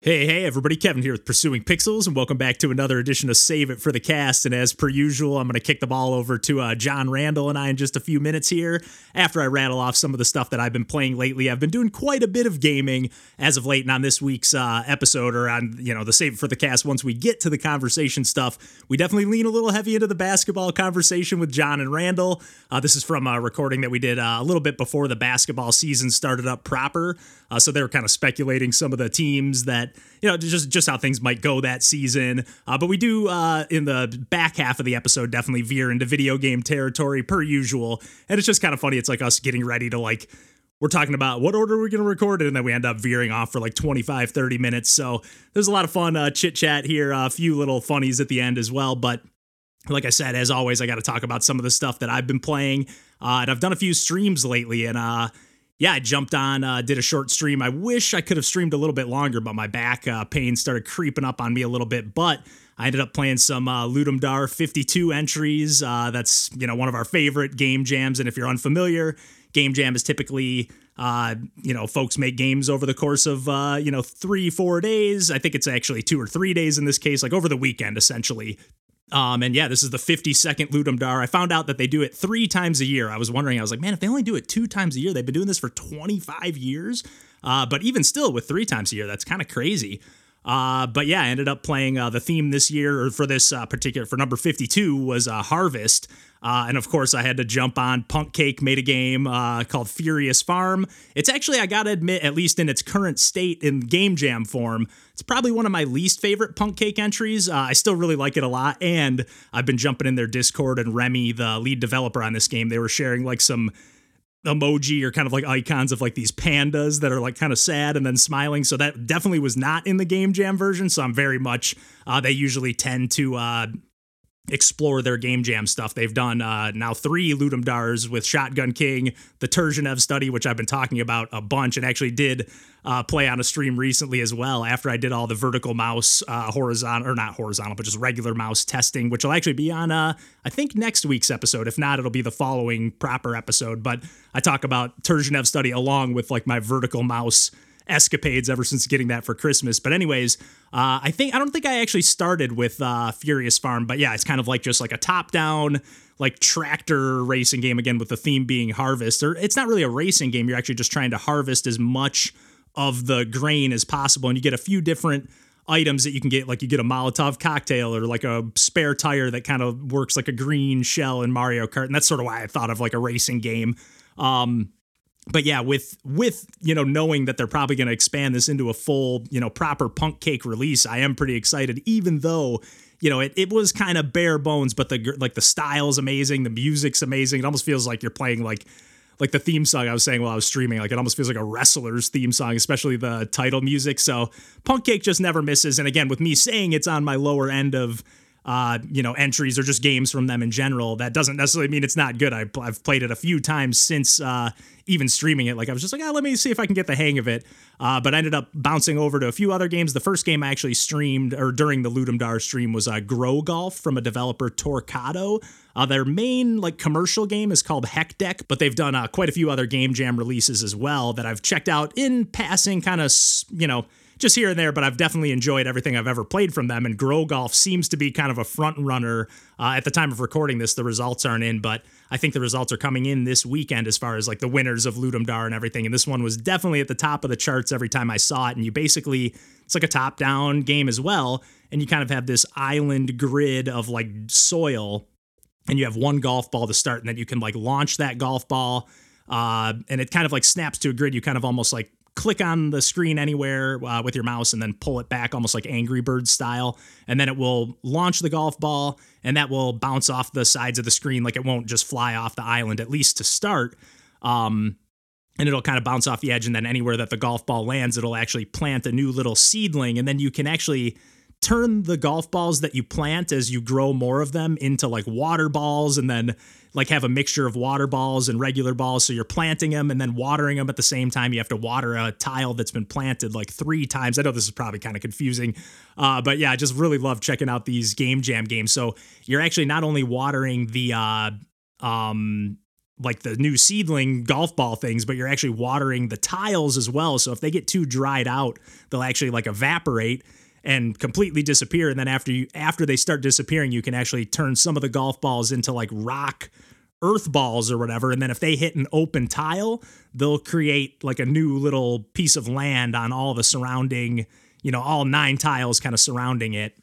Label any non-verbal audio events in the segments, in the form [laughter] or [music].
Hey, hey, everybody. Kevin here with Pursuing Pixels, and welcome back to another edition of Save It for the Cast. And as per usual, I'm going to kick the ball over to uh, John Randall and I in just a few minutes here after I rattle off some of the stuff that I've been playing lately. I've been doing quite a bit of gaming as of late, and on this week's uh, episode, or on, you know, the Save It for the Cast, once we get to the conversation stuff, we definitely lean a little heavy into the basketball conversation with John and Randall. Uh, this is from a recording that we did uh, a little bit before the basketball season started up proper. Uh, so they were kind of speculating some of the teams that, you know, just just how things might go that season. Uh, but we do uh, in the back half of the episode definitely veer into video game territory per usual, and it's just kind of funny. It's like us getting ready to like we're talking about what order we're going to record it? And then we end up veering off for like 25 30 minutes. So there's a lot of fun uh, chit chat here a few little funnies at the end as well. But like i said as always i got to talk about some of the stuff that i've been playing uh, and i've done a few streams lately. And uh, yeah, I jumped on, uh, did a short stream. I wish I could have streamed a little bit longer, but my back uh, pain started creeping up on me a little bit. But I ended up playing some uh, Ludum Dare 52 entries. Uh, that's you know one of our favorite game jams. And if you're unfamiliar, game jam is typically uh, you know folks make games over the course of uh, you know three four days. I think it's actually two or three days in this case, like over the weekend essentially. Um, and yeah, this is the 52nd Ludum Dare. I found out that they do it three times a year. I was wondering, I was like, man, if they only do it two times a year, they've been doing this for 25 years. Uh, but even still, with three times a year, that's kind of crazy. Uh, but yeah, I ended up playing uh, the theme this year, or for this uh, particular, for number 52 was uh, Harvest. Uh, and of course, I had to jump on Punk Cake made a game uh, called Furious Farm. It's actually, I gotta admit, at least in its current state in Game Jam form, it's probably one of my least favorite Punk Cake entries. I still really like it a lot. And I've been jumping in their Discord, and Remy, the lead developer on this game, they were sharing like some emoji or kind of like icons of like these pandas that are like kind of sad and then smiling. So that definitely was not in the game jam version. So I'm very much, uh, they usually tend to, uh, explore their game jam stuff. They've done uh, now three Ludum Dares with Shotgun King, the Turgenev study, which I've been talking about a bunch, and actually did uh, play on a stream recently as well. After I did all the vertical mouse, uh, horizontal or not horizontal, but just regular mouse testing, which will actually be on uh, I think next week's episode. If not, it'll be the following proper episode. But I talk about Turgenev study along with like my vertical mouse escapades ever since getting that for Christmas. But anyways, uh, I think I don't think I actually started with uh, Furious Farm, but yeah, it's kind of like just like a top down like tractor racing game again with the theme being harvest. Or it's not really a racing game. You're actually just trying to harvest as much of the grain as possible, and you get a few different items that you can get like you get a molotov cocktail or like a spare tire that kind of works like a green shell in mario kart and that's sort of why i thought of like a racing game um, but yeah, with with you know knowing that they're probably going to expand this into a full you know proper punk cake release, I am pretty excited. Even though you know it, it was kind of bare bones, but the like the style's amazing, the music's amazing. It almost feels like you're playing like like the theme song I was saying while I was streaming. Like it almost feels like a wrestler's theme song, especially the title music. So punk cake just never misses. And again, with me saying it's on my lower end of uh, you know, entries or just games from them in general. That doesn't necessarily mean it's not good. I, have played it a few times since uh, even streaming it. Like I was just like, oh, let me see if I can get the hang of it. Uh, but I ended up bouncing over to a few other games. The first game I actually streamed or during the Ludum Dare stream was uh, Grow Golf from a developer Torcado. Uh, their main like commercial game is called Heck Deck, but they've done uh, quite a few other game jam releases as well that I've checked out in passing, kind of you know just here and there, but I've definitely enjoyed everything I've ever played from them. And Grow Golf seems to be kind of a front runner. Uh, at the time of recording this, the results aren't in, but I think the results are coming in this weekend as far as like the winners of Ludum Dare and everything. And this one was definitely at the top of the charts every time I saw it. And you basically, it's like a top down game as well. And you kind of have this island grid of like soil, and you have one golf ball to start, and then you can like launch that golf ball. Uh, and it kind of like snaps to a grid. You kind of almost like click on the screen anywhere uh, with your mouse and then pull it back almost like Angry Bird style. And then it will launch the golf ball and that will bounce off the sides of the screen. Like it won't just fly off the island, at least to start. Um, and it'll kind of bounce off the edge. And then anywhere that the golf ball lands, it'll actually plant a new little seedling. And then you can actually turn the golf balls that you plant as you grow more of them into like water balls and then like have a mixture of water balls and regular balls. So you're planting them and then watering them at the same time. You have to water a tile that's been planted like three times. I know this is probably kind of confusing uh, but yeah i just really love checking out these game jam games. So you're actually not only watering the uh, um, like the new seedling golf ball things, but you're actually watering the tiles as well. So if they get too dried out, they'll actually like evaporate and completely disappear. And then after you after they start disappearing, you can actually turn some of the golf balls into like rock earth balls or whatever. And then if they hit an open tile, they'll create like a new little piece of land on all the surrounding, you know, all nine tiles kind of surrounding it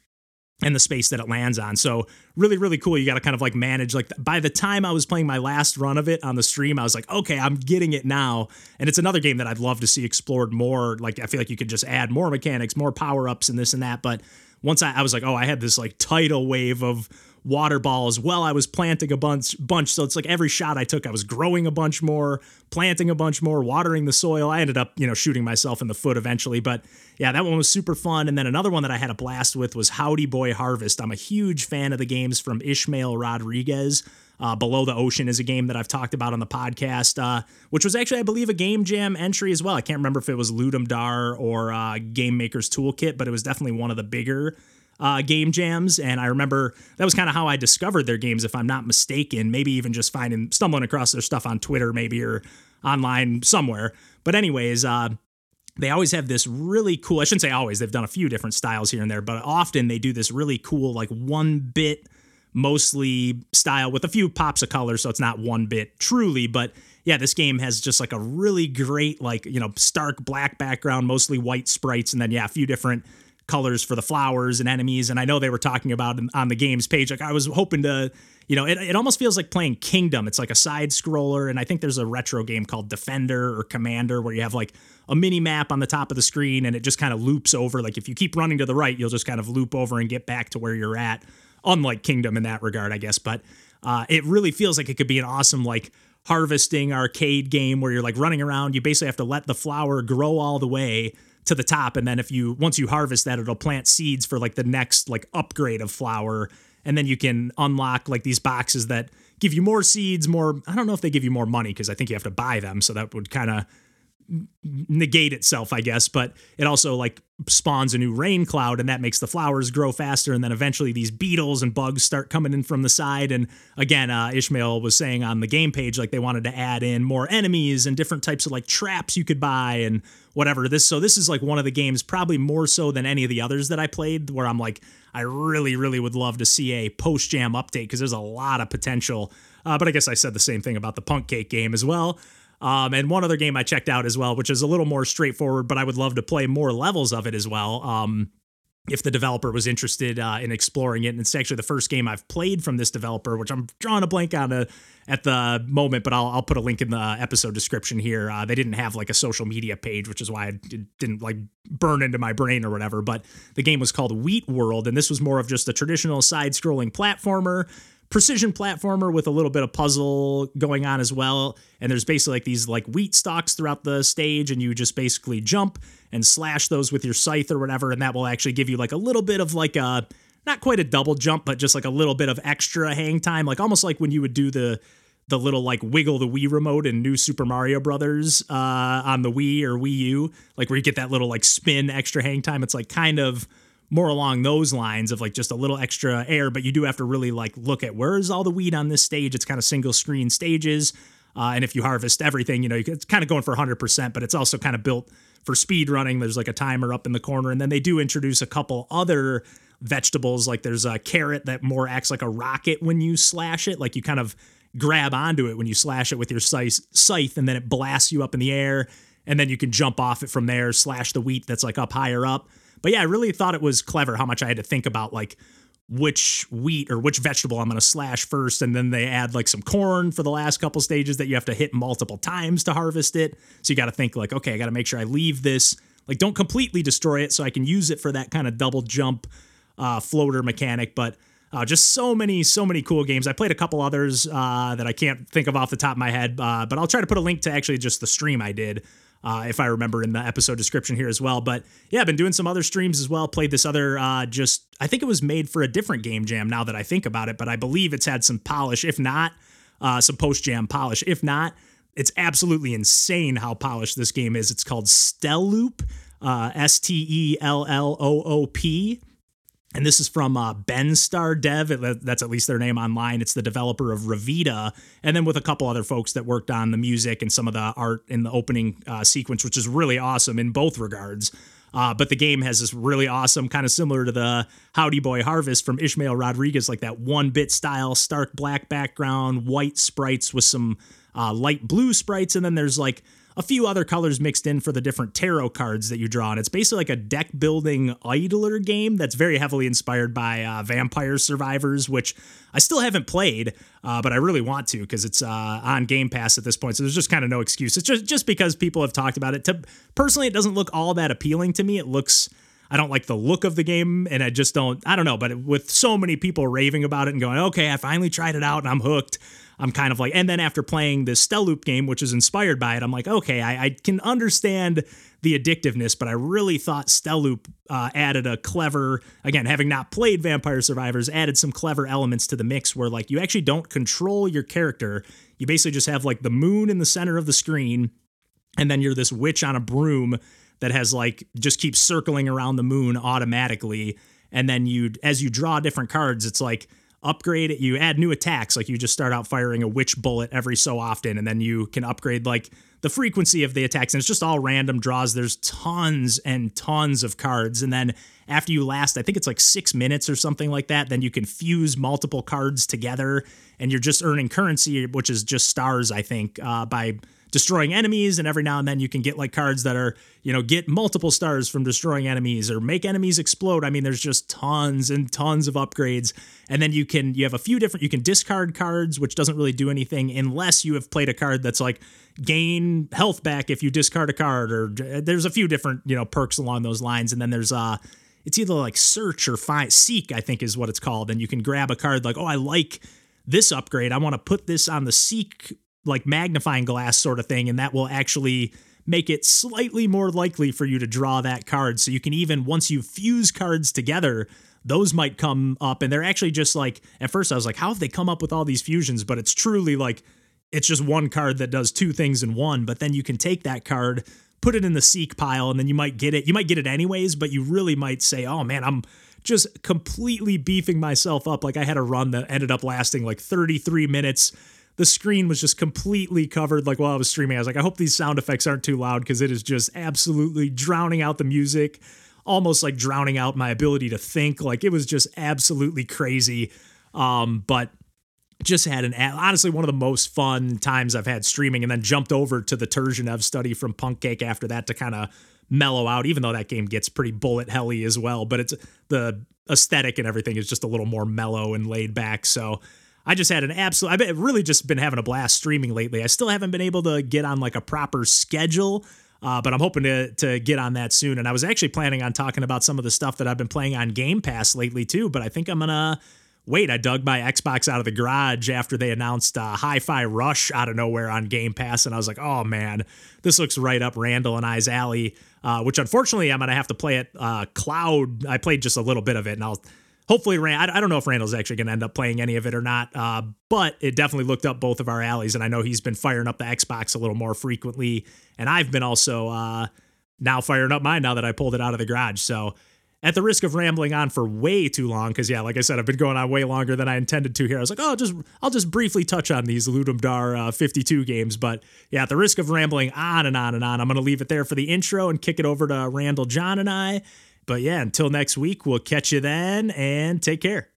and the space that it lands on. So really, really cool. You got to kind of like manage. Like by the time I was playing my last run of it on the stream, I was like, okay, I'm getting it now. And it's another game that I'd love to see explored more. Like I feel like you could just add more mechanics, more power ups, and this and that. But once I, I was like, oh, I had this like tidal wave of water balls while I was planting a bunch bunch. So it's like every shot I took, I was growing a bunch more, planting a bunch more, watering the soil. I ended up, you know, shooting myself in the foot eventually. But yeah, that one was super fun. And then another one that I had a blast with was Howdy Boy Harvest. I'm a huge fan of the games from Ishmael Rodriguez. Uh, Below the Ocean is a game that I've talked about on the podcast, uh, which was actually, I believe, a Game Jam entry as well. I can't remember if it was Ludum Dare or uh, Game Maker's Toolkit, but it was definitely one of the bigger uh, game jams. And I remember that was kind of how I discovered their games, if I'm not mistaken. Maybe even just finding, stumbling across their stuff on Twitter, maybe, or online somewhere. But, anyways, uh, they always have this really cool, I shouldn't say always, they've done a few different styles here and there, but often they do this really cool, like one bit mostly style with a few pops of color. So it's not one bit truly, but yeah, this game has just like a really great, like, you know, stark black background, mostly white sprites, and then, yeah, a few different colors for the flowers and enemies. And I know they were talking about on the game's page. Like I was hoping to, you know, it, it almost feels like playing Kingdom. It's like a side scroller. And I think there's a retro game called Defender or Commander where you have like a mini map on the top of the screen and it just kind of loops over. Like if you keep running to the right, you'll just kind of loop over and get back to where you're at. Unlike Kingdom in that regard, I guess. But uh, it really feels like it could be an awesome, like, harvesting arcade game where you're like running around. You basically have to let the flower grow all the way to the top and then if you once you harvest that it'll plant seeds for like the next like upgrade of flower and then you can unlock like these boxes that give you more seeds more i don't know if they give you more money because i think you have to buy them so that would kind of negate itself, I guess, but it also like spawns a new rain cloud and that makes the flowers grow faster. And then eventually these beetles and bugs start coming in from the side. And again, uh, Ishmael was saying on the game page, like they wanted to add in more enemies and different types of like traps you could buy and whatever. This, so this is like one of the games, probably more so than any of the others that I played, where I'm like, I really, really would love to see a post jam update because there's a lot of potential. Uh, but I guess I said the same thing about the Punk Cake game as well. Um, and one other game I checked out as well, which is a little more straightforward, but I would love to play more levels of it as well. Um, if the developer was interested uh, in exploring it. And it's actually the first game I've played from this developer, which I'm drawing a blank on a, uh, at the moment, but I'll, I'll put a link in the episode description here. Uh, they didn't have like a social media page, which is why it didn't like burn into my brain or whatever. But the game was called Wheat World, and this was more of just a traditional side scrolling platformer precision platformer with a little bit of puzzle going on as well. And there's basically like these like wheat stalks throughout the stage, and you just basically jump and slash those with your scythe or whatever, and that will actually give you like a little bit of like a not quite a double jump, but just like a little bit of extra hang time, like almost like when you would do the the little like wiggle the Wii remote in New Super Mario Brothers uh, on the Wii or Wii U, like where you get that little like spin extra hang time. It's like kind of more along those lines of like just a little extra air, but you do have to really like look at where is all the weed on this stage. It's kind of single screen stages. Uh, and if you harvest everything, you know, it's kind of going for 100%, but it's also kind of built for speed running. There's like a timer up in the corner. And then they do introduce a couple other vegetables. Like there's a carrot that more acts like a rocket when you slash it. Like you kind of grab onto it when you slash it with your scythe, and then it blasts you up in the air. And then you can jump off it from there, slash the wheat that's like up higher up. But yeah, I really thought it was clever how much I had to think about like which wheat or which vegetable I'm going to slash first. And then they add like some corn for the last couple stages that you have to hit multiple times to harvest it. So you got to think like, okay, I got to make sure I leave this, like, don't completely destroy it so I can use it for that kind of double jump uh, floater mechanic. But uh, just so many, so many cool games. I played a couple others uh, that I can't think of off the top of my head, uh, but I'll try to put a link to actually just the stream I did uh, if I remember in the episode description here as well. But yeah, I've been doing some other streams as well. Played this other, uh, just I think it was made for a different game jam. Now that I think about it, but I believe it's had some polish, if not uh, some post jam polish. If not, it's absolutely insane how polished this game is. It's called Stelloop, uh, S T E L L O O P. and this is from uh, Benstar Dev. That's at least their name online. It's the developer of Revita, and then with a couple other folks that worked on the music and some of the art in the opening uh, sequence, which is really awesome in both regards. Uh, but the game has this really awesome, kind of similar to the Howdy Boy Harvest from Ismael Rodriguez, like that one bit style, stark black background, white sprites with some uh, light blue sprites, and then there's like a few other colors mixed in for the different tarot cards that you draw. And it's basically like a deck building idler game that's very heavily inspired by uh, Vampire Survivors, which I still haven't played, uh, but I really want to because it's uh, on Game Pass at this point. So there's just kind of no excuse. It's just just because people have talked about it. To personally, it doesn't look all that appealing to me. It looks. I don't like the look of the game, and I just don't. I don't know, but with so many people raving about it and going, "Okay, I finally tried it out and I'm hooked," I'm kind of like, and then after playing this Stelloop game, which is inspired by it, I'm like, okay, I, I can understand the addictiveness, but I really thought Stelloop uh, added a clever, again, having not played Vampire Survivors, added some clever elements to the mix where like you actually don't control your character. You basically just have like the moon in the center of the screen, and then you're this witch on a broom that has like just keeps circling around the moon automatically. And then you, as you draw different cards, it's like upgrade it. You add new attacks, like you just start out firing a witch bullet every so often, and then you can upgrade like the frequency of the attacks. And it's just all random draws. There's tons and tons of cards. And then after you last, I think it's like six minutes or something like that, then you can fuse multiple cards together and you're just earning currency, which is just stars, I think, uh, by destroying enemies and every now and then you can get like cards that are you know get multiple stars from destroying enemies or make enemies explode. I mean there's just tons and tons of upgrades. And then you can you have a few different you can discard cards which doesn't really do anything unless you have played a card that's like gain health back if you discard a card or there's a few different you know perks along those lines. And then there's uh it's either like search or find seek i think is what it's called. And you can grab a card like oh i like this upgrade. I want to put this on the seek like magnifying glass sort of thing, and that will actually make it slightly more likely for you to draw that card. So you can even once you fuse cards together, those might come up, and they're actually just like at first I was like, how have they come up with all these fusions? But it's truly like it's just one card that does two things in one. But then you can take that card, put it in the seek pile, and then you might get it. You might get it anyways, but you really might say, oh man, I'm just completely beefing myself up. Like I had a run that ended up lasting like 33 minutes the screen was just completely covered like while I was streaming. I was like, I hope these sound effects aren't too loud because it is just absolutely drowning out the music, almost like drowning out my ability to think. Like it was just absolutely crazy. Um, but just had an honestly one of the most fun times I've had streaming, and then jumped over to the Turgenev study from Punk Cake after that to kind of mellow out. Even though that game gets pretty bullet helly as well, but it's the aesthetic and everything is just a little more mellow and laid back. So I just had an absolute. I've really just been having a blast streaming lately. I still haven't been able to get on like a proper schedule. Uh, but I'm hoping to to get on that soon. And I was actually planning on talking about some of the stuff that I've been playing on Game Pass lately too. But I think I'm gonna wait. I dug my Xbox out of the garage after they announced uh, Hi-Fi Rush out of nowhere on Game Pass, and I was like, oh man, this looks right up Randall and I's alley. Uh, which unfortunately I'm gonna have to play it uh, cloud. I played just a little bit of it, and I'll hopefully Rand, I don't know if Randall's actually going to end up playing any of it or not, uh, but it definitely looked up both of our alleys, and I know he's been firing up the Xbox a little more frequently, and I've been also uh, now firing up mine now that I pulled it out of the garage. So at the risk of rambling on for way too long, because yeah, like I said, I've been going on way longer than I intended to here. I was like, oh, just I'll just briefly touch on these Ludum Dare uh, 52 games, but yeah, at the risk of rambling on and on and on, I'm going to leave it there for the intro and kick it over to Randall, John, and I but yeah, until next week, we'll catch you then and take care.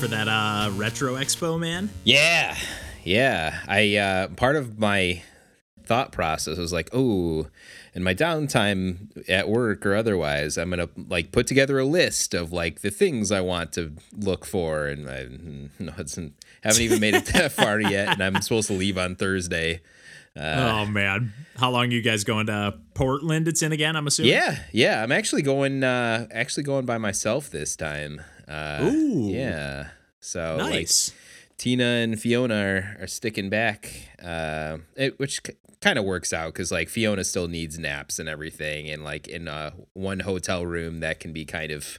For that uh, retro expo, man? Yeah, yeah. I uh, part of my thought process was like, oh, in my downtime at work or otherwise, I'm gonna like put together a list of like the things I want to look for, and I [laughs] no, haven't even made it that far yet, and I'm supposed to leave on Thursday. Uh, oh man, how long are you guys going to Portland? It's in again, I'm assuming. Yeah, yeah, I'm actually going. Uh, actually going by myself this time. Uh, Ooh, yeah. So nice. Like, Tina and Fiona are, are sticking back, uh, it, which c- kind of works out because like Fiona still needs naps and everything, and like in uh, one hotel room that can be kind of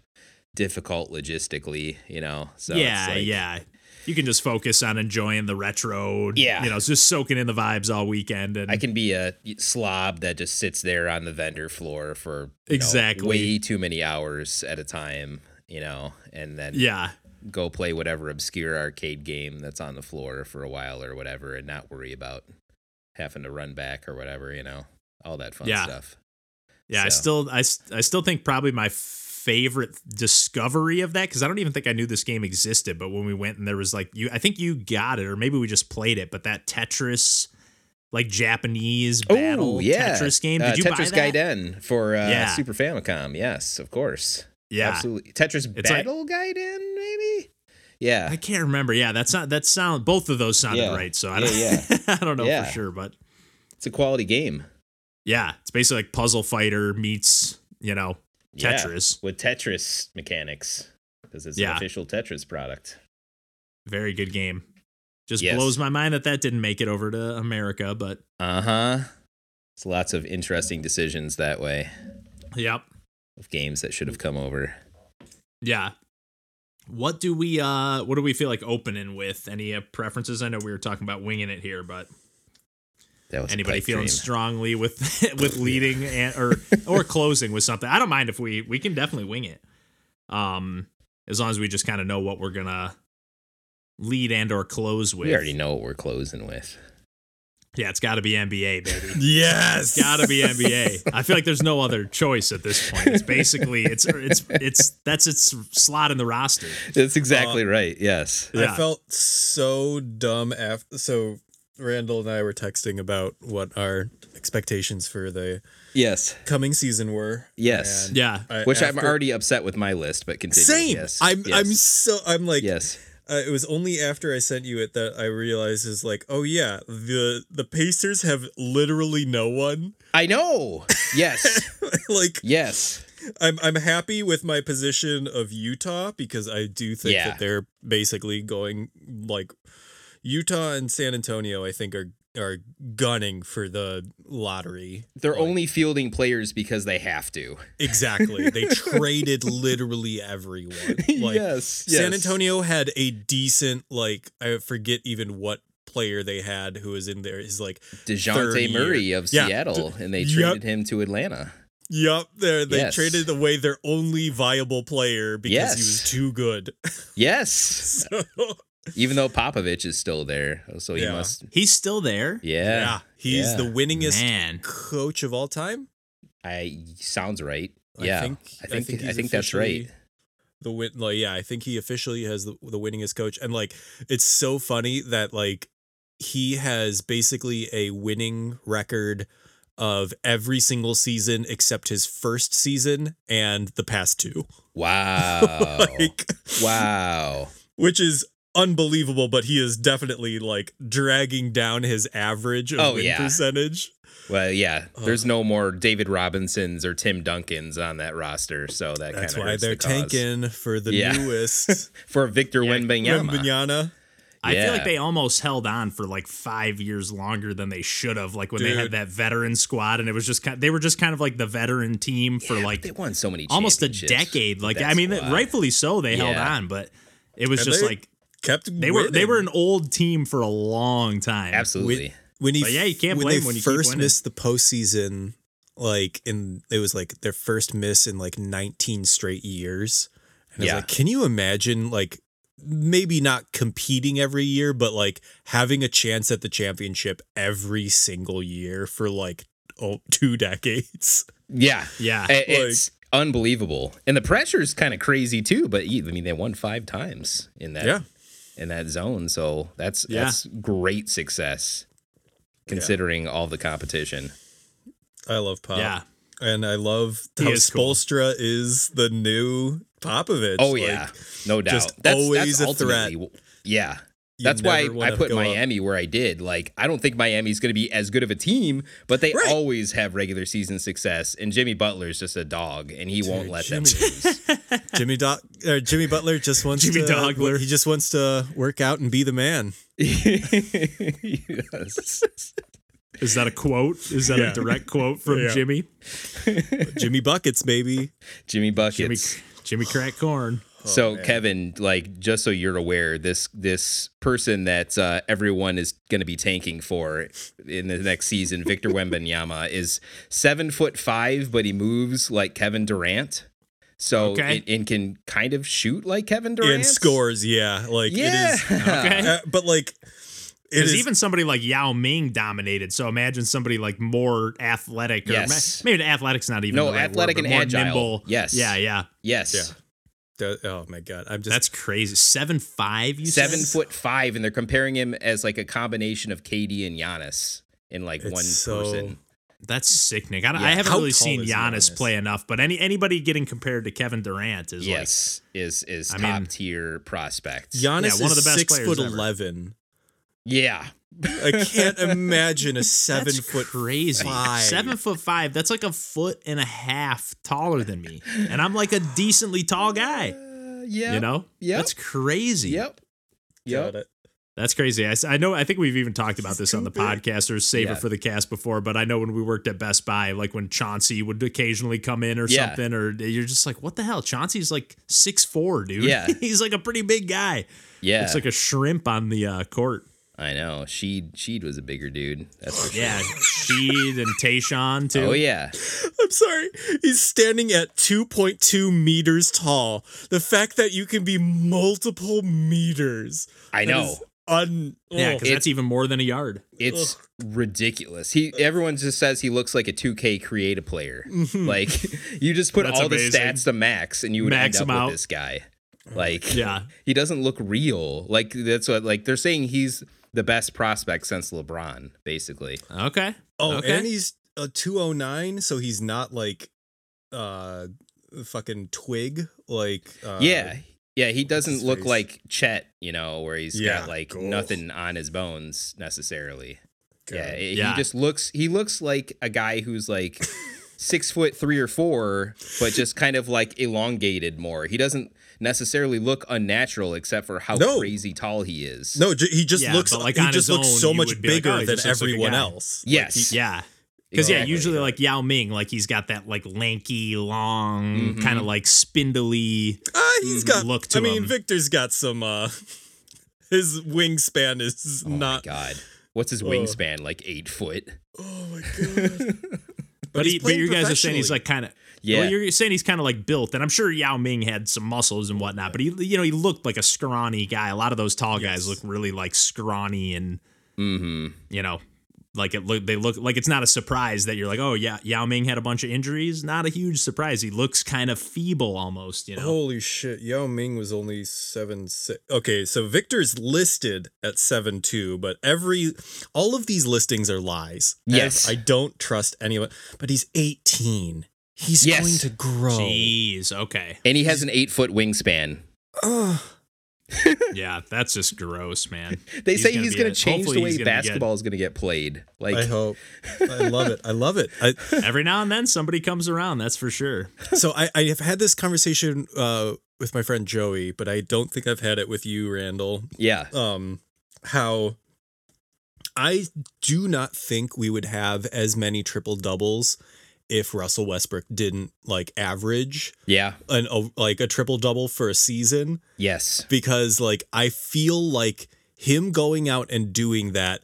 difficult logistically, you know. So yeah, like- yeah. You can just focus on enjoying the retro. Yeah. You know, just soaking in the vibes all weekend. And I can be a slob that just sits there on the vendor floor for you know, Exactly. way too many hours at a time, you know, and then yeah. Go play whatever obscure arcade game that's on the floor for a while or whatever, and not worry about having to run back or whatever, you know, all that fun Yeah. stuff. Yeah, I So- still I, I still think probably my favorite discovery of that cuz I don't even think I knew this game existed, but when we went and there was like you I think you got it or maybe we just played it, but that Tetris like Japanese battle Oh yeah, Tetris game. Uh, Did you Tetris buy that? Gaiden for uh, Yeah. Super Famicom. Yes, of course. Yeah. absolutely. Tetris It's like- Battle Gaiden, maybe. Yeah, I can't remember. Yeah, that's not that sound both of those sounded Yeah. right, so I don't [laughs] I don't know Yeah. for sure, but it's a quality game. yeah, it's basically like Puzzle Fighter meets, you know, Yeah, Tetris. with Tetris mechanics because it's Yeah. an official Tetris product. Very good game. Just Yes. blows my mind that that didn't make it over to America, but Uh huh. It's lots of interesting decisions that way yep. Of games that should have come over. Yeah. What do we uh what do we feel like opening with? Any uh, preferences? I know we were talking about winging it here, but anybody feeling dream. strongly with [laughs] [laughs] with leading and or [laughs] or closing with something? I don't mind if we we can definitely wing it. Um as long as we just kind of know what we're going to lead and or close with. We already know what we're closing with. Yeah, it's got to be NBA, baby. [laughs] Yes. It's got to be NBA. I feel like there's no other choice at this point. It's basically it's it's it's that's its slot in the roster. That's exactly uh, right. Yes. Yeah. I felt so dumb after. So Randall and I were texting about what our expectations for the Yes. coming season were. Yes. Yeah. I- Which I'm already upset with my list, but continue. Same. Yes. I'm. yes. I'm so. I'm like. yes. Uh, it was only after I sent you it that I realized is like, oh yeah, the the Pacers have literally no one. I know. Yes. [laughs] like yes. I'm I'm happy with my position of Utah because I do think Yeah. that they're basically going like Utah and San Antonio. I think are are gunning for the lottery. They're Like, only fielding players because they have to. exactly. They [laughs] traded literally everyone. [laughs] Like yes. San Antonio had a decent like I forget even what player they had who was in there is like Dejounte year. Murray of Yeah. Seattle, and they Yep. traded him to Atlanta. Yup, they they Yes. traded away their only viable player because he was too good. [laughs] Yes. so, Even though Popovich is still there, so he Yeah. must. He's still there. Yeah. yeah, he's Yeah. the winningest Man. coach of all time. I sounds right. I Yeah. think- I think. I he's think, that's right. The win, like, yeah, I think he officially has the, the winningest coach, and like, it's so funny that like he has basically a winning record of every single season except his first season and the past two. [laughs] Wow. like, wow. which is unbelievable, but he is definitely like dragging down his average of Oh, win yeah. percentage. Well, yeah. Uh, There's no more David Robinsons or Tim Duncans on that roster, so that kind That's of why hurts they're the cause. tanking for the Yeah. newest [laughs] for Victor Yeah, Wembanyama. Wembanyama. I feel like they almost held on for like five years longer than they should have. Like when they had that veteran squad, and it was just kind. they were just kind of like the veteran team for Yeah, like they won so many almost a decade. Like I mean, squad. rightfully so, they held on, but it was And just they like Kept they were they were an old team for a long time. Absolutely. when he But yeah, you can't when blame they when you first winning. missed the postseason, like in it was like their first miss in like 19 straight years. And I Yeah. was like, can you imagine like maybe not competing every year, but like having a chance at the championship every single year for like oh, [laughs] two decades? Yeah. Yeah, I- It's unbelievable. And the pressure is kind of crazy too, but I mean they won 5 times in that Yeah. In that zone, so that's Yeah. that's great success considering all the competition. I love Pop. yeah. And I love He how is cool. Spoelstra is the new Popovich. Oh Like, yeah. No doubt. just that's, always that's a threat. Yeah. You That's why never I put go up- Miami where I did. Like, I don't think Miami's going to be as good of a team, but they Right. always have regular season success. And Jimmy Butler's just a dog, and he won't let Jimmy- them lose. [laughs] Jimmy Doc, uh, Jimmy Butler just wants Jimmy to. Dogler. He just wants to work out and be the man. [laughs] Yes. Is that a quote? Is that Yeah. a direct quote from Yeah. Jimmy? Jimmy buckets, baby. Jimmy Jimmy buckets. Jimmy crack corn. So man. Kevin, like, just so you're aware, this this person that uh, everyone is going to be tanking for in the next season, Victor [laughs] Wembanyama, is seven foot five, but he moves like Kevin Durant. So Okay. and, and can kind of shoot like Kevin Durant And scores, yeah. Like Yeah. it is. [laughs] Okay. Uh, but like, it Because is even somebody like Yao Ming dominated. So imagine somebody like more athletic, or Yes. ma- maybe athletic's not even No, the right athletic word, and more agile. Nimble. Yes. Yeah, yeah. Yes. Yeah. Oh my god, I'm just That's crazy. Seven five. You Seven said? foot five, and they're comparing him as like a combination of KD and Giannis in like It's one so- person. That's sickening. I, Yeah. I haven't How really seen is Giannis, Giannis? play enough, but any anybody getting compared to Kevin Durant is Yes, is is I top mean- tier prospects. Giannis Yeah, one is of the best six players foot ever. eleven. Yeah, I [laughs] can't imagine a seven that's foot crazy. five. Seven foot five. That's like a foot and a half taller than me, and I'm like a decently tall guy. Uh, yeah, You know? Yep. That's crazy. Yep. Yep. Got it. That's crazy. I, I, know. I think we've even talked about this on the podcast or save Yeah. it for the cast before. But I know when we worked at Best Buy, like when Chauncey would occasionally come in or Yeah. something, or you're just like, what the hell? Chauncey's like six four, dude. Yeah. [laughs] he's like a pretty big guy. Yeah, it's like a shrimp on the uh, court. I know. Sheed Sheed was a bigger dude. That's for sure. Yeah, Sheed and Tayshaun too. Oh yeah. I'm sorry. He's standing at 2.2 meters tall. The fact that you can be multiple meters. I know. Un- oh. Yeah, oh. because that's even more than a yard. It's ridiculous. He everyone just says he looks like a 2K creative player. Mm-hmm. like [laughs] you just put That's all amazing. the stats to max and you would Max end him up out. with this guy. Oh like Yeah. he doesn't look real. Like that's what like they're saying he's the best prospect since LeBron, basically. Okay. Oh, Okay. and he's a 209, so he's not like uh fucking twig like uh yeah. Yeah, he doesn't look face? like Chet, you know, where he's Yeah, got like cool. nothing on his bones necessarily. God. Yeah, he Yeah. just looks he looks like a guy who's like [laughs] six foot three or four, but just kind of like elongated more. He doesn't necessarily look unnatural except for how No. crazy tall he is. No, j- he just Yeah, looks like, he just looks own, so much would be like, bigger oh, than just looks like a everyone else. Like, Yes. he- Yeah. Because yeah, usually like Yao Ming, like he's got that like lanky, long, Mhm. kind of like spindly. Uh, he's got Look to I mean, him. Victor's got some uh [laughs] his wingspan is Oh not my god. What's his wingspan? Like eight foot. Oh my god. [laughs] But, he's he, but you guys are saying he's like kind of. Yeah. Well, you're saying he's kind of like built, and I'm sure Yao Ming had some muscles and whatnot. But he, you know, he looked like a scrawny guy. A lot of those tall guys Yes. look really like scrawny, and Mm-hmm. you know, like it look. They look like it's not a surprise that you're like, oh yeah, Yao Ming had a bunch of injuries. Not a huge surprise. He looks kind of feeble almost. You know. Holy shit, Yao Ming was only seven six. Okay, so Victor's listed at seven two, but every all of these listings are lies. Yes. I don't trust anyone. But he's eighteen. He's Yes. going to grow. Jeez. Okay. And he has an eight foot wingspan. Ugh. [laughs] Yeah, that's just gross, man. [laughs] They He's say gonna he's going to change the way gonna be good. basketball is going to get played. Like I hope. [laughs] I love it. I love it. I, Every now and then somebody comes around, that's for sure. so I, I have had this conversation uh, with my friend Joey, but I don't think I've had it with you, Randall. yeah. um how I do not think we would have as many triple doubles if Russell Westbrook didn't like average Yeah. an a, like a triple double for a season Yes. because like I feel like him going out and doing that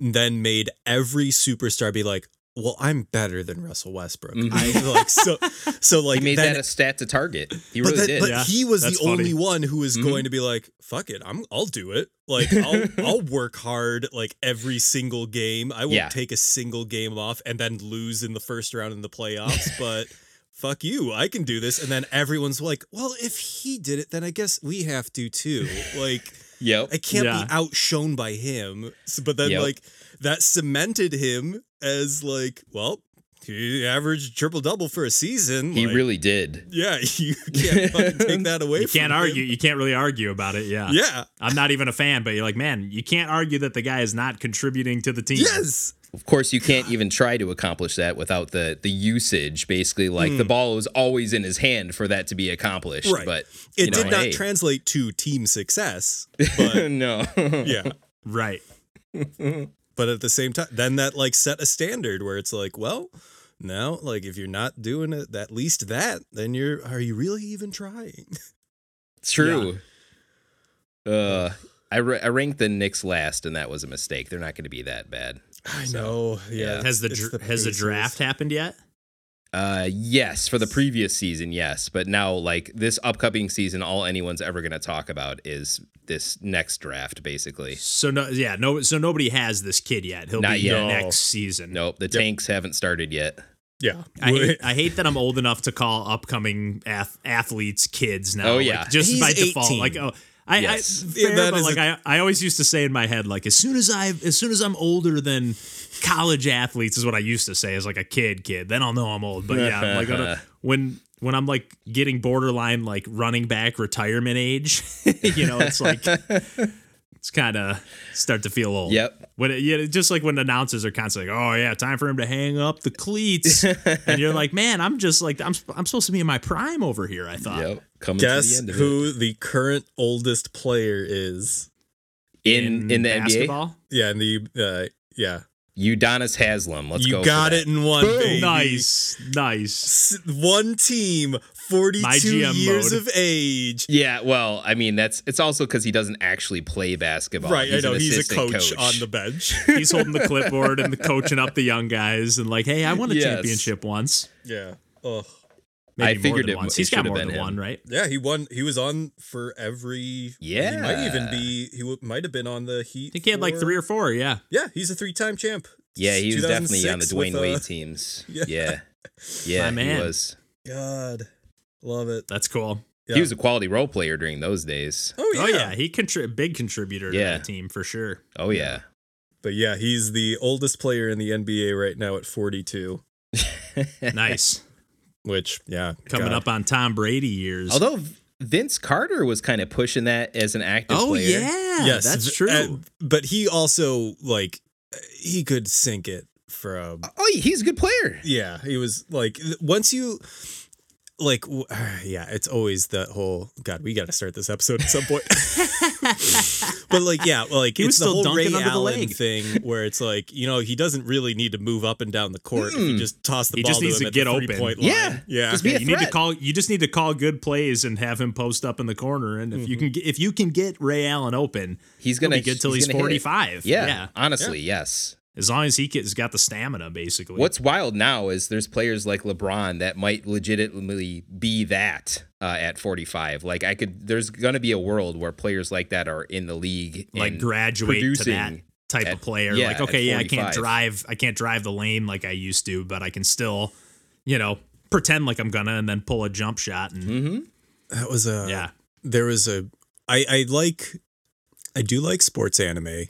then made every superstar be like well I'm better than Russell Westbrook. Mhm. I like so [laughs] so like He made then, that a stat to target. He but, really that- did. but Yeah, he was the funny. only one who was Mhm. going to be like, "Fuck it, I'm I'll do it. Like I'll [laughs] I'll work hard like every single game. I won't Yeah. take a single game off and then lose in the first round in the playoffs, [laughs] but fuck you, I can do this." And then everyone's like, "Well, if he did it, then I guess we have to too." Like Yep. I can't Yeah. be outshone by him. So, but then Yep. like that cemented him as like, well, he averaged triple double for a season. He like, really did. yeah, [laughs] you can't fucking take that away. You from can't him. argue. You can't really argue about it. Yeah. Yeah. I'm not even a fan, but you're like, man, you can't argue that the guy is not contributing to the team. Yes. Of course, you can't even try to accomplish that without the the usage. Basically, like the ball was always in his hand for that to be accomplished. Hmm. Right. But It know, did not hey. translate to team success, [laughs] but no. yeah. Right. [laughs] But at the same time, then that like set a standard where it's like, well, now like if you're not doing it, at least that, then you're are you really even trying? It's true. Uh, I, ra- I ranked the Knicks last, and that was a mistake. They're not going to be that bad. I So, know. Yeah. yeah. Has the, It's dr- has the draft happened yet? Uh, yes, for the previous season, yes, but now like this upcoming season, all anyone's ever going to talk about is this next draft, basically. So no, yeah, no. So nobody has this kid yet. He'll Not be yet. next season. Nope, the tanks haven't started yet. Yeah. I hate, [laughs] I hate that I'm old enough to call upcoming ath- athletes kids now. Oh, like, yeah. just He's by default. 18. Like oh, I, Yes. I fair, that but like I, I always used to say in my head, like as soon as I, as soon as I'm older than college athletes is what I used to say as like a kid, kid. Then I'll know I'm old. But yeah, like uh, [laughs] when when I'm like getting borderline like running back retirement age, [laughs] you know, it's like it's kind of start to feel old. Yep. When it, yeah, just like when announcers are constantly like, "Oh yeah, time for him to hang up the cleats," [laughs] and you're like, "Man, I'm just like I'm I'm supposed to be in my prime over here." I thought. Yep, coming to the Guess end of it. who the current oldest player is? in in, the NBA? Yeah, in the uh yeah. Udonis Haslem. Let's you go. for got that. it in one, baby. Nice, nice. S- One team, 42 years mode. of age. Yeah, well, I mean that's it's also because he doesn't actually play basketball. Right, I know he's a assistant coach, on the bench. [laughs] He's holding the clipboard and the coaching up the young guys and like, "Hey, I won a Yes. championship once." yeah. Ugh. Maybe I more figured it- once. it He's got more been than him. one, right? Yeah, he won. He was on for every. Yeah, he might even be. He w- might have been on the Heat. I think he had like three or four. Yeah. Yeah, he's a three-time champ. Yeah, he was definitely on the Dwyane with, uh, Wade teams. [laughs] yeah. Yeah, yeah, My he was. God, love it. That's cool. Yeah. He was a quality role player during those days. Oh yeah. Oh yeah, he contri- big contributor to Yeah. that team for sure. Oh yeah, But yeah, he's the oldest player in the NBA right now at 42. [laughs] Nice. Which yeah, Coming God. up on Tom Brady years. although Vince Carter was kind of pushing that as an active oh player. yeah, Yes, that's true. uh, but he also like he could sink it from Oh, he's a good player. yeah. He was like once you like [sighs] yeah, it's always the whole God. We got to start this episode at some point. [laughs] but like yeah, like He was it's the still whole dunking Ray under the Allen thing where it's like you know he doesn't really need to move up and down the court if you Mm. just toss the He ball just to needs him to at get the open. three-point line. Yeah. yeah. Just be Yeah, a you need to call. You just need to call good plays and have him post up in the corner. And if you can, get, if you can get Ray Allen open, He's gonna be good till he's, gonna forty five. Yeah, honestly, yes. As long as he has got the stamina, basically. What's wild now is there's players like LeBron that might legitimately be that uh, at 45. Like I could, there's gonna be a world where players like that are in the league, like graduate to that type at- of player? yeah, like okay, yeah, I can't drive. I can't drive the lane like I used to, but I can still, you know, pretend like I'm gonna and then pull a jump shot and hmm That was a yeah. there was a I I like I do like sports anime,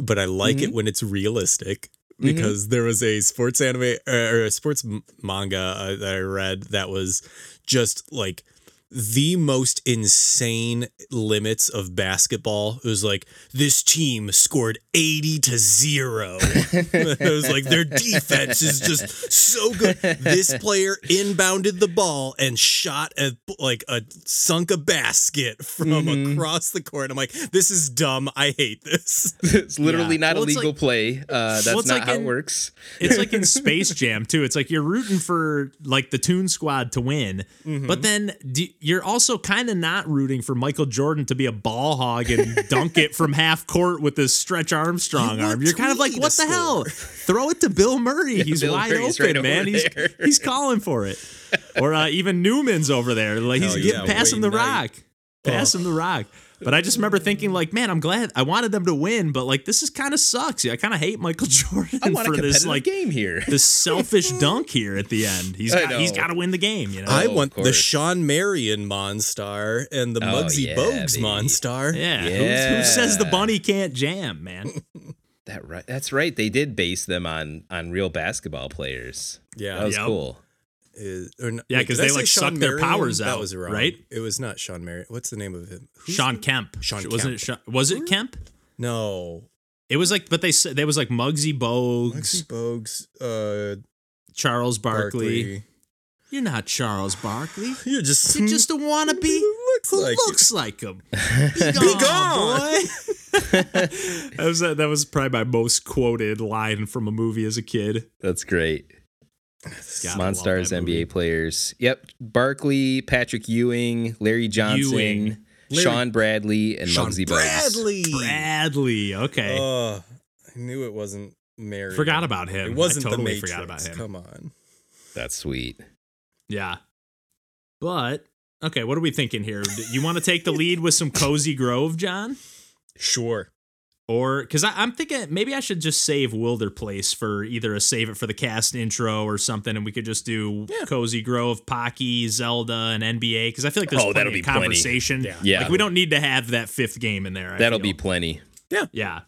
but I like it mm-hmm. when it's realistic mm-hmm. because there was a sports anime or a sports manga uh, that I read that was just like the most insane limits of basketball. It was like this team scored 80 to 0. [laughs] it was like their defense is just so good. This player inbounded the ball and shot a like a sunk a basket from across the court. I'm like, this is dumb. I hate this. [laughs] it's literally Yeah. not Well, a legal like- play. Uh, that's well, not like how in- it works. It's like in [laughs] Space Jam too. It's like you're rooting for like the Toon Squad to win, but then d- you're also kind of not rooting for Michael Jordan to be a ball hog and [laughs] dunk it from half court with his Stretch Armstrong You arm. You're kind of like, what the hell? Throw it to Bill Murray. He's Bill wide Murray's open, right man. He's he's calling for it. Or uh, even Newman's over there. Like [laughs] he's getting yeah, pass him the rock. Pass him the rock. But I just remember thinking, like, man, I'm glad I wanted them to win, but like this is kind of sucks. I kind of hate Michael [laughs] Jordan I want a for competitive this like game here. [laughs] this [laughs] selfish dunk here at the end. He's I got he's know. got to win the game, you know. I oh, of want the course. Shawn Marion Monstar and the Oh, Muggsy yeah, Bogues baby. Monstar. yeah. Who, who says the bunny can't jam, man? That right. That's right. They did base them on on real basketball players. Yeah. That was Yep. cool. Is, or n- Yeah, because they, like, Sean suck their Marion? powers That out, was wrong. right? It was not Shawn Marion. What's the name of him? Who's Sean the- Kemp. Sean wasn't it? Sean, was it Kemp? No. It was like, but they said there was like Muggsy Bogues, Lexi Bogues. Uh, Charles Barkley. Barkley. You're not Charles Barkley. [laughs] You're just You're just a wannabe [laughs] looks who like looks like him. [laughs] Be gone, gone. boy. that was that was probably my most quoted line from a movie as a kid. That's great. Gotta Monstars. NBA players. Yep. Barkley, Patrick Ewing, Larry Johnson, Ewing. Larry- Shawn Bradley, and Sean Muggsy Bogues. Bradley. Bradley. Okay. Oh, I knew it wasn't Mary. forgot about him. It wasn't I totally the Matrix. forgot about him. Come on. That's sweet. Yeah. But okay, what are we thinking here? You want to take the lead with some cozy grove, John? Sure. Or because I'm thinking maybe I should just save Wilder Place for either a save it for the cast intro or something, and we could just do Yeah. Cozy Grove, Pocky, Zelda, and NBA. Because I feel like there's Oh, that'll plenty be of plenty. conversation. Yeah. Yeah. Like we don't need to have that fifth game in there. I That'll feel. be plenty. Yeah, yeah.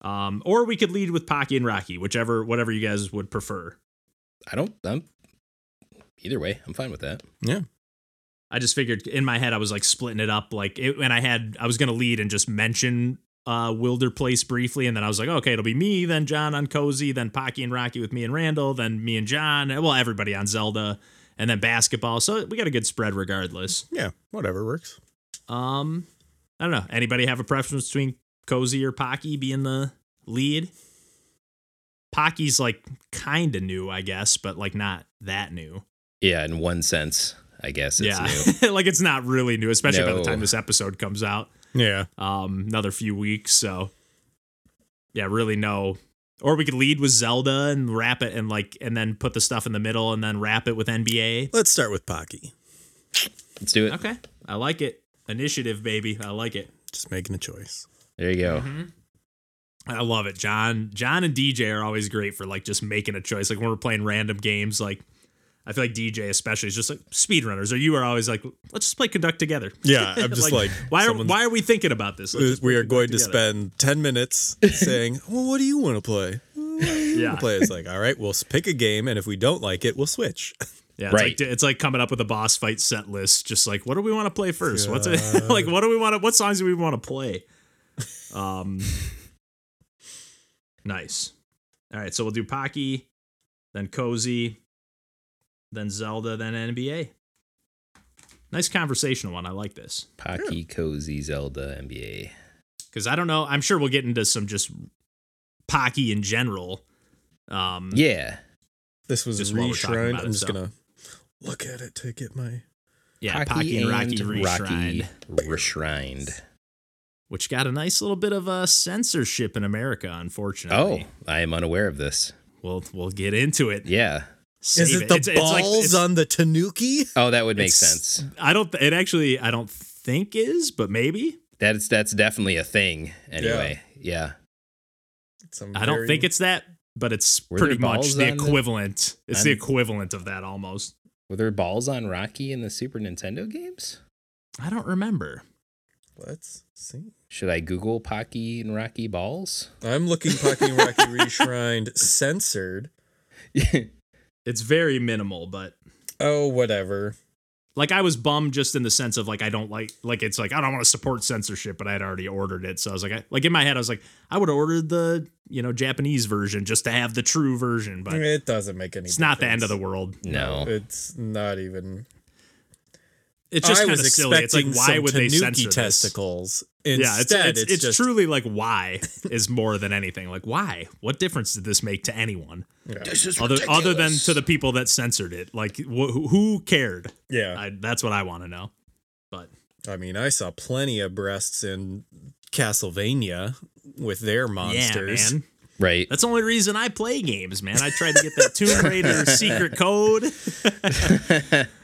Um, or we could lead with Pocky and Rocky, whichever whatever you guys would prefer. I don't. I'm either way. I'm fine with that. Yeah. I just figured in my head I was like splitting it up like it, and I had I was gonna lead and just mention uh Wilder Place briefly and then I was like okay it'll be me then John on Cozy then Pocky and Rocky with me and Randall then me and John well everybody on Zelda and then basketball so we got a good spread regardless. Yeah. Whatever works. Um I don't know anybody have a preference between Cozy or Pocky being the lead? Pocky's like kind of new I guess but like not that new. Yeah, in one sense, I guess it's yeah, new. [laughs] like it's not really new, especially by the time this episode comes out. Yeah. Um, another few weeks, so yeah, really no. Or we could lead with Zelda and wrap it and like and then put the stuff in the middle and then wrap it with NBA. Let's start with Pocky. Let's do it. Okay, I like it. Initiative, baby, I like it. Just making a choice. There you go. Mm-hmm. I love it. John, John and DJ are always great for like just making a choice. Like when we're playing random games, like I feel like DJ especially is just like speedrunners, or you are always like, let's just play conduct together. [laughs] Yeah, I'm [laughs] just like, why are why are we thinking about this? Let's we are going to spend 10 minutes [laughs] saying, well, what do you want to play? What do you Yeah. play? It's like, all right, we'll pick a game, and if we don't like it, we'll switch. Yeah, it's Right. like it's like coming up with a boss fight set list. Just like, what do we want to play first? What's it like? What do we want to? What songs do we want to play? Um, nice. All right, so we'll do Pocky, then Cozy, then Zelda, then NBA. Nice conversational one. I like this Pocky, Cozy, Zelda, NBA. because I don't know. I'm sure we'll get into some just Pocky in general. Um, Yeah. This was Just while we're reshrined. I'm it, just so. going to look at it to get my. yeah, Pocky, and Rocky reshrined. reshrined. which got a nice little bit of uh, censorship in America, unfortunately. Oh. I am unaware of this. we'll we'll get into it. Yeah. Save Is it the It's- it's like- balls it's- on the Tanuki? Oh, that would make it's- sense. I don't. It actually, I don't think is, but maybe. That's that's definitely a thing. Anyway, yeah. Some I don't think it's that, but it's Were pretty much the on the- equivalent. it's the equivalent of that almost. Were there balls on Rocky in the Super Nintendo games? I don't remember. Let's see. Should I Google Pocky and Rocky balls? I'm looking Pocky and Rocky [laughs] reshrined censored. [laughs] It's very minimal, but Oh, whatever. like I was bummed just in the sense of like I don't like like it's like I don't want to support censorship, but I had already ordered it, so I was like, I, like in my head I was like I would have ordered the you know Japanese version just to have the true version, but It doesn't make any sense. it's not the end of the world. no. It's not even. It's just I kind of silly. It's like why would they Tanuki censor this? testicles. Instead, Yeah, it's it's, it's, it's, just truly like why is more than anything. Like why? What difference did this make to anyone This is other other than to the people that censored it? Like wh- who who cared? yeah. I, that's what I want to know. But I mean, I saw plenty of breasts in Castlevania with their monsters. yeah, man. right. That's the only reason I play games, man. I tried to get that Tomb Raider secret code. [laughs] [laughs]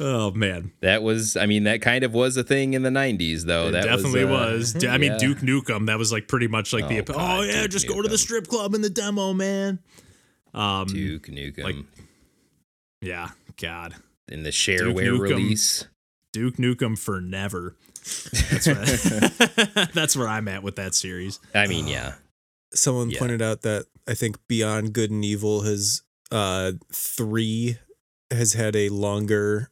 oh man, That was, I mean, that kind of was a thing in the 90s, though. it that definitely was. was. uh, I mean, yeah. Duke Nukem. That was like pretty much like Oh, the. God, oh yeah, Duke just go to the strip club in the demo, man. Um, Duke Nukem like- yeah, God, in the shareware Nukem. release. Duke Nukem for never. That's [laughs] what, [laughs] that's where I'm at with that series. I mean, yeah. someone Yeah. pointed out that I think Beyond Good and Evil has uh three has had a longer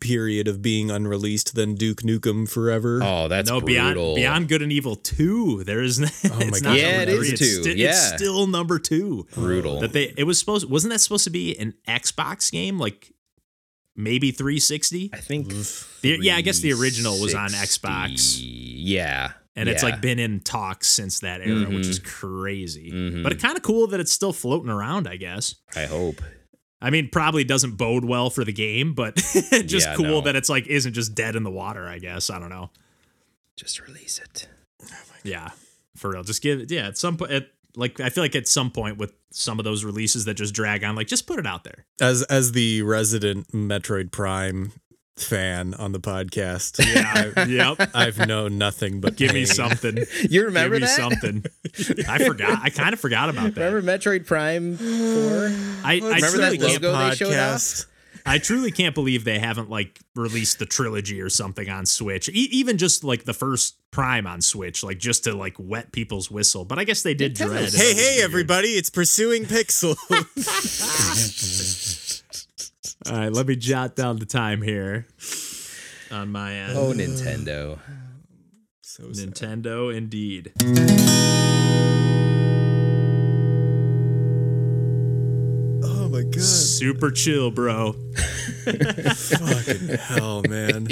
period of being unreleased than Duke Nukem Forever. Oh, that's no, brutal. beyond Beyond Good and Evil two. There is. [laughs] Oh my it's God. not Yeah, number it three, is it's two. sti- Yeah. it's still number two. brutal. That they it was supposed wasn't that supposed to be an Xbox game like maybe 360? I think. The- yeah, I guess the original was on Xbox. Yeah, And it's like been in talks since that era, which Mhm. is crazy. Mhm. But it's kind of cool that it's still floating around, I guess. I hope. I mean, probably doesn't bode well for the game, but [laughs] just Yeah, cool no. that it's like isn't just dead in the water, I guess. I don't know. Just release it. Yeah, for real. Just give it. Yeah, at some point, at, like I feel like at some point with some of those releases that just drag on, like just put it out there. As as the resident Metroid Prime fan on the podcast, Yeah. yep. [laughs] I've known nothing but Give me something. [laughs] You remember Give me that? something. I forgot. I kind of forgot about that. Remember Metroid Prime 4? I, I Remember truly that can't. logo they showed podcast. I truly can't believe they haven't like released the trilogy or something on Switch. E- even just like the first Prime on Switch, like just to like wet people's whistle. But I guess they did Nintendo's- dread. Hey, and that was hey, weird. everybody! It's pursuing Pixel. [laughs] All right, let me jot down the time here on my end. Oh, Nintendo. so sad. Nintendo, indeed. Oh my god! Super chill, bro. Fucking hell, man!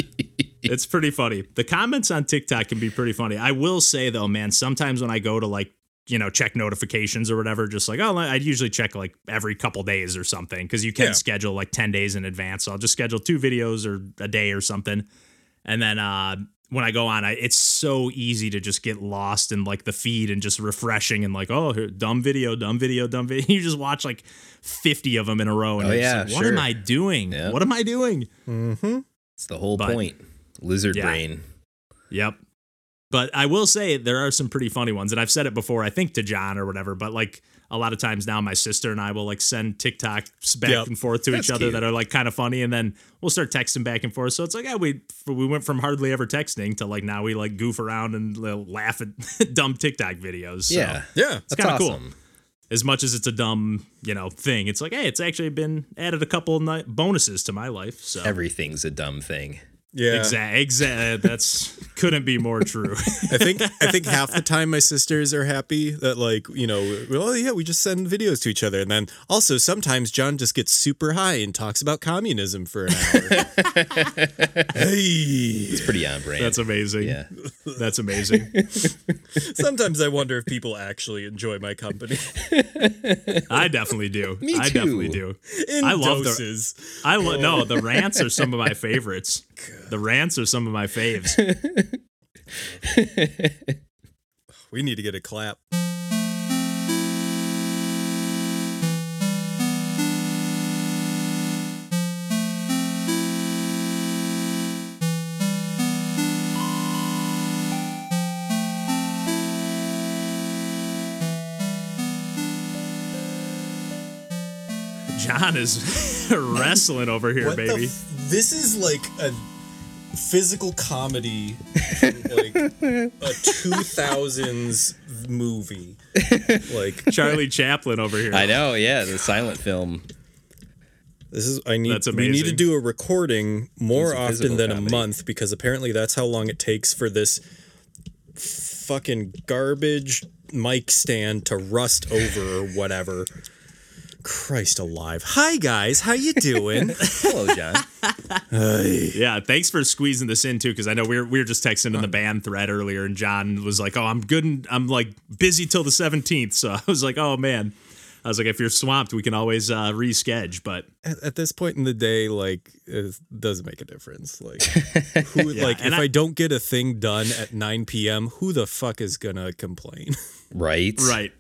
It's pretty funny. The comments on TikTok can be pretty funny. I will say though, man, sometimes when I go to like, you know, check notifications or whatever, just like, oh, I'd usually check like every couple days or something because you can Yeah. schedule like 10 days in advance. So I'll just schedule two videos or a day or something. And then uh, when I go on, I, it's so easy to just get lost in like the feed and just refreshing and like, oh, dumb video, dumb video, dumb video. [laughs] You just watch like 50 of them in a row. And Oh, yeah, like, what am. I doing? Yeah. What am I doing? Mm-hmm. It's the whole But- point. Lizard Yeah. brain. Yep. But I will say there are some pretty funny ones. And I've said it before, I think to John or whatever, but like a lot of times now my sister and I will like send TikToks back Yep. and forth to That's each other cute. that are like kind of funny. And then we'll start texting back and forth. So it's like, yeah, we we went from hardly ever texting to like now we like goof around and laugh at [laughs] dumb TikTok videos. So Yeah. Yeah. It's That's kind of cool. As much as it's a dumb, you know, thing, it's like, hey, it's actually been added a couple ni- bonuses to my life. So Everything's a dumb thing. Yeah. exactly, exactly. That's couldn't be more true. [laughs] I think I think half the time my sisters are happy that like you know well yeah we just send videos to each other and then also sometimes John just gets super high and talks about communism for an hour. [laughs] hey, It's pretty on brand. That's amazing. yeah. That's amazing. [laughs] sometimes I wonder if people actually enjoy my company I definitely do. Me I too. definitely do. in I love the- doses. I lo- no, the rants are some of my favorites. Uh, the rants are some of my faves. [laughs] We need to get a clap. John is [laughs] wrestling over here, What the baby. F- this is like a physical comedy, like a two thousands movie. Like Charlie Chaplin over here. I know. Yeah. The silent film. this is I need That's amazing. we need to do a recording more a often physical than a month because apparently that's how long it takes for this fucking garbage mic stand to rust over or whatever. Christ alive. Hi guys, how you doing? [laughs] Hello, John. Yeah, thanks for squeezing this in too, because I know we were we were just texting in the band thread earlier, and John was like, "Oh, I'm good. And I'm like busy till the 17th." So [laughs] I was like, "Oh man." I was like, if you're swamped, we can always uh, reschedule. But at, at this point in the day, like it doesn't make a difference. Like, [laughs] who, like and if I- I, don't get a thing done at 9 p.m., who the fuck is gonna complain? Right. right,